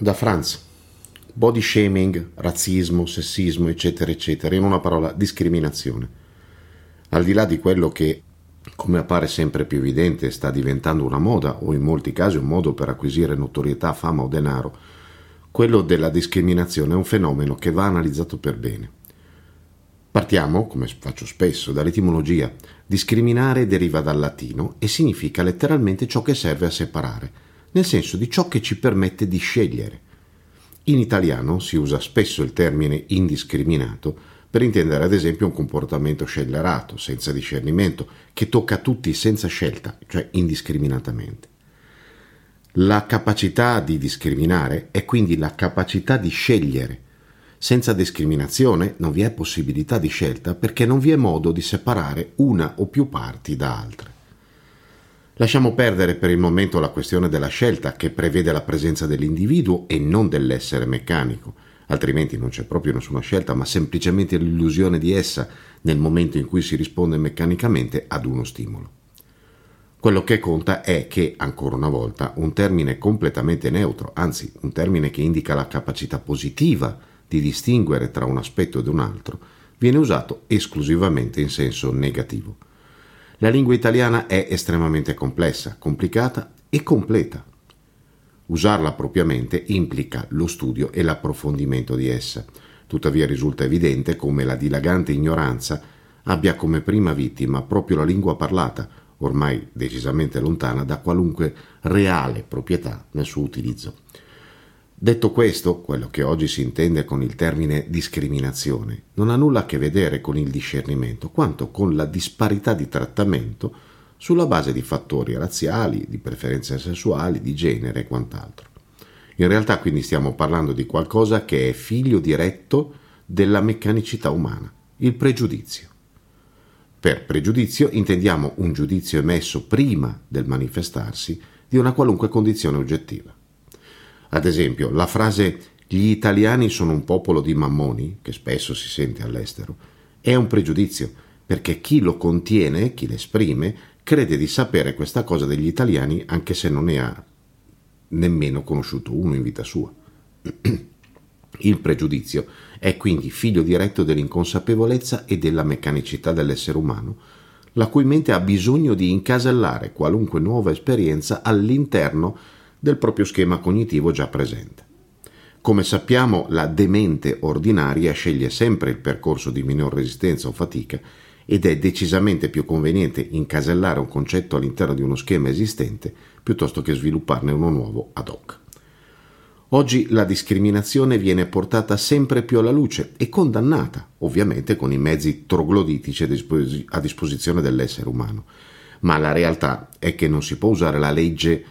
da Franz. Body shaming, razzismo, sessismo, eccetera, eccetera, in una parola discriminazione. Al di là di quello che, come appare sempre più evidente, sta diventando una moda o in molti casi un modo per acquisire notorietà, fama o denaro, quello della discriminazione è un fenomeno che va analizzato per bene. Partiamo, come faccio spesso, dall'etimologia. Discriminare deriva dal latino e significa letteralmente ciò che serve a separare, nel senso di ciò che ci permette di scegliere. In italiano si usa spesso il termine indiscriminato per intendere ad esempio un comportamento scellerato, senza discernimento, che tocca a tutti senza scelta, cioè indiscriminatamente. La capacità di discriminare è quindi la capacità di scegliere. Senza discriminazione non vi è possibilità di scelta perché non vi è modo di separare una o più parti da altre. Lasciamo perdere per il momento la questione della scelta che prevede la presenza dell'individuo e non dell'essere meccanico, altrimenti non c'è proprio nessuna scelta, ma semplicemente l'illusione di essa nel momento in cui si risponde meccanicamente ad uno stimolo. Quello che conta è che, ancora una volta, un termine completamente neutro, anzi un termine che indica la capacità positiva di distinguere tra un aspetto ed un altro, viene usato esclusivamente in senso negativo. La lingua italiana è estremamente complessa, complicata e completa. Usarla propriamente implica lo studio e l'approfondimento di essa. Tuttavia risulta evidente come la dilagante ignoranza abbia come prima vittima proprio la lingua parlata, ormai decisamente lontana da qualunque reale proprietà nel suo utilizzo. Detto questo, quello che oggi si intende con il termine discriminazione non ha nulla a che vedere con il discernimento, quanto con la disparità di trattamento sulla base di fattori razziali, di preferenze sessuali, di genere e quant'altro. In realtà quindi stiamo parlando di qualcosa che è figlio diretto della meccanicità umana, il pregiudizio. Per pregiudizio intendiamo un giudizio emesso prima del manifestarsi di una qualunque condizione oggettiva. Ad esempio, la frase gli italiani sono un popolo di mammoni, che spesso si sente all'estero, è un pregiudizio, perché chi lo contiene, chi l'esprime, crede di sapere questa cosa degli italiani anche se non ne ha nemmeno conosciuto uno in vita sua. Il pregiudizio è quindi figlio diretto dell'inconsapevolezza e della meccanicità dell'essere umano, la cui mente ha bisogno di incasellare qualunque nuova esperienza all'interno del proprio schema cognitivo già presente. Come sappiamo, la demente ordinaria sceglie sempre il percorso di minor resistenza o fatica ed è decisamente più conveniente incasellare un concetto all'interno di uno schema esistente piuttosto che svilupparne uno nuovo ad hoc. Oggi la discriminazione viene portata sempre più alla luce e condannata, ovviamente con i mezzi trogloditici a disposizione dell'essere umano. Ma la realtà è che non si può usare la legge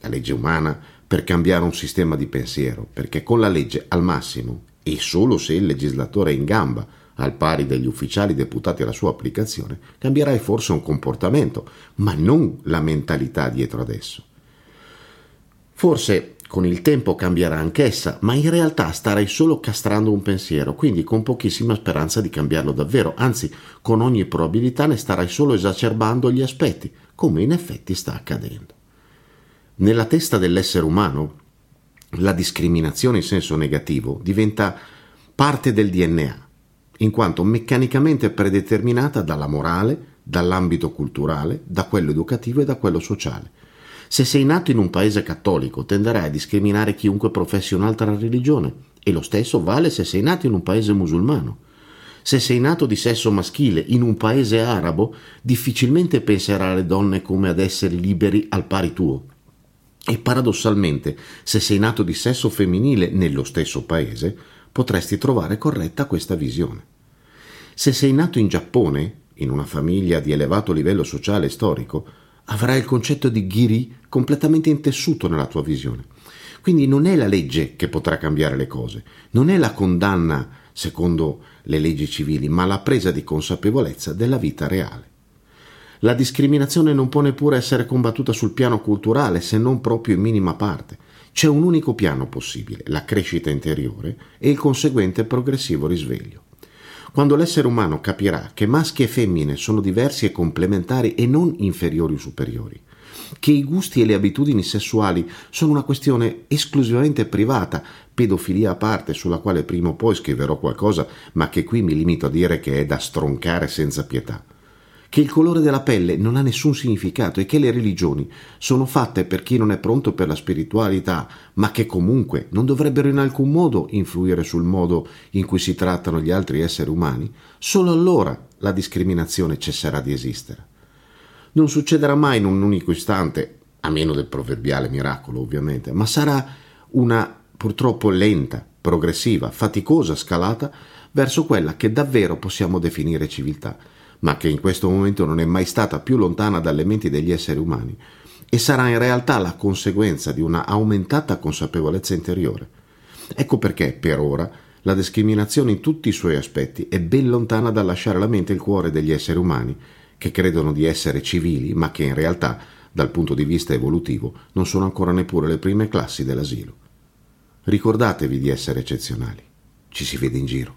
la legge umana, per cambiare un sistema di pensiero, perché con la legge al massimo, e solo se il legislatore è in gamba, al pari degli ufficiali deputati alla sua applicazione, cambierai forse un comportamento, ma non la mentalità dietro ad esso. Forse con il tempo cambierà anch'essa, ma in realtà starai solo castrando un pensiero, quindi con pochissima speranza di cambiarlo davvero, anzi con ogni probabilità ne starai solo esacerbando gli aspetti, come in effetti sta accadendo. Nella testa dell'essere umano la discriminazione in senso negativo diventa parte del DNA, in quanto meccanicamente predeterminata dalla morale, dall'ambito culturale, da quello educativo e da quello sociale. Se sei nato in un paese cattolico tenderai a discriminare chiunque professi un'altra religione e lo stesso vale se sei nato in un paese musulmano. Se sei nato di sesso maschile in un paese arabo, difficilmente penserai alle donne come ad esseri liberi al pari tuo. E paradossalmente, se sei nato di sesso femminile nello stesso paese, potresti trovare corretta questa visione. Se sei nato in Giappone, in una famiglia di elevato livello sociale e storico, avrai il concetto di giri completamente intessuto nella tua visione. Quindi non è la legge che potrà cambiare le cose, non è la condanna secondo le leggi civili, ma la presa di consapevolezza della vita reale. La discriminazione non può neppure essere combattuta sul piano culturale, se non proprio in minima parte. C'è un unico piano possibile, la crescita interiore e il conseguente progressivo risveglio. Quando l'essere umano capirà che maschi e femmine sono diversi e complementari e non inferiori o superiori, che i gusti e le abitudini sessuali sono una questione esclusivamente privata, pedofilia a parte, sulla quale prima o poi scriverò qualcosa, ma che qui mi limito a dire che è da stroncare senza pietà che il colore della pelle non ha nessun significato e che le religioni sono fatte per chi non è pronto per la spiritualità, ma che comunque non dovrebbero in alcun modo influire sul modo in cui si trattano gli altri esseri umani, solo allora la discriminazione cesserà di esistere. Non succederà mai in un unico istante, a meno del proverbiale miracolo ovviamente, ma sarà una purtroppo lenta, progressiva, faticosa scalata verso quella che davvero possiamo definire civiltà ma che in questo momento non è mai stata più lontana dalle menti degli esseri umani e sarà in realtà la conseguenza di una aumentata consapevolezza interiore. Ecco perché, per ora, la discriminazione in tutti i suoi aspetti è ben lontana dal lasciare la mente e il cuore degli esseri umani, che credono di essere civili, ma che in realtà, dal punto di vista evolutivo, non sono ancora neppure le prime classi dell'asilo. Ricordatevi di essere eccezionali. Ci si vede in giro.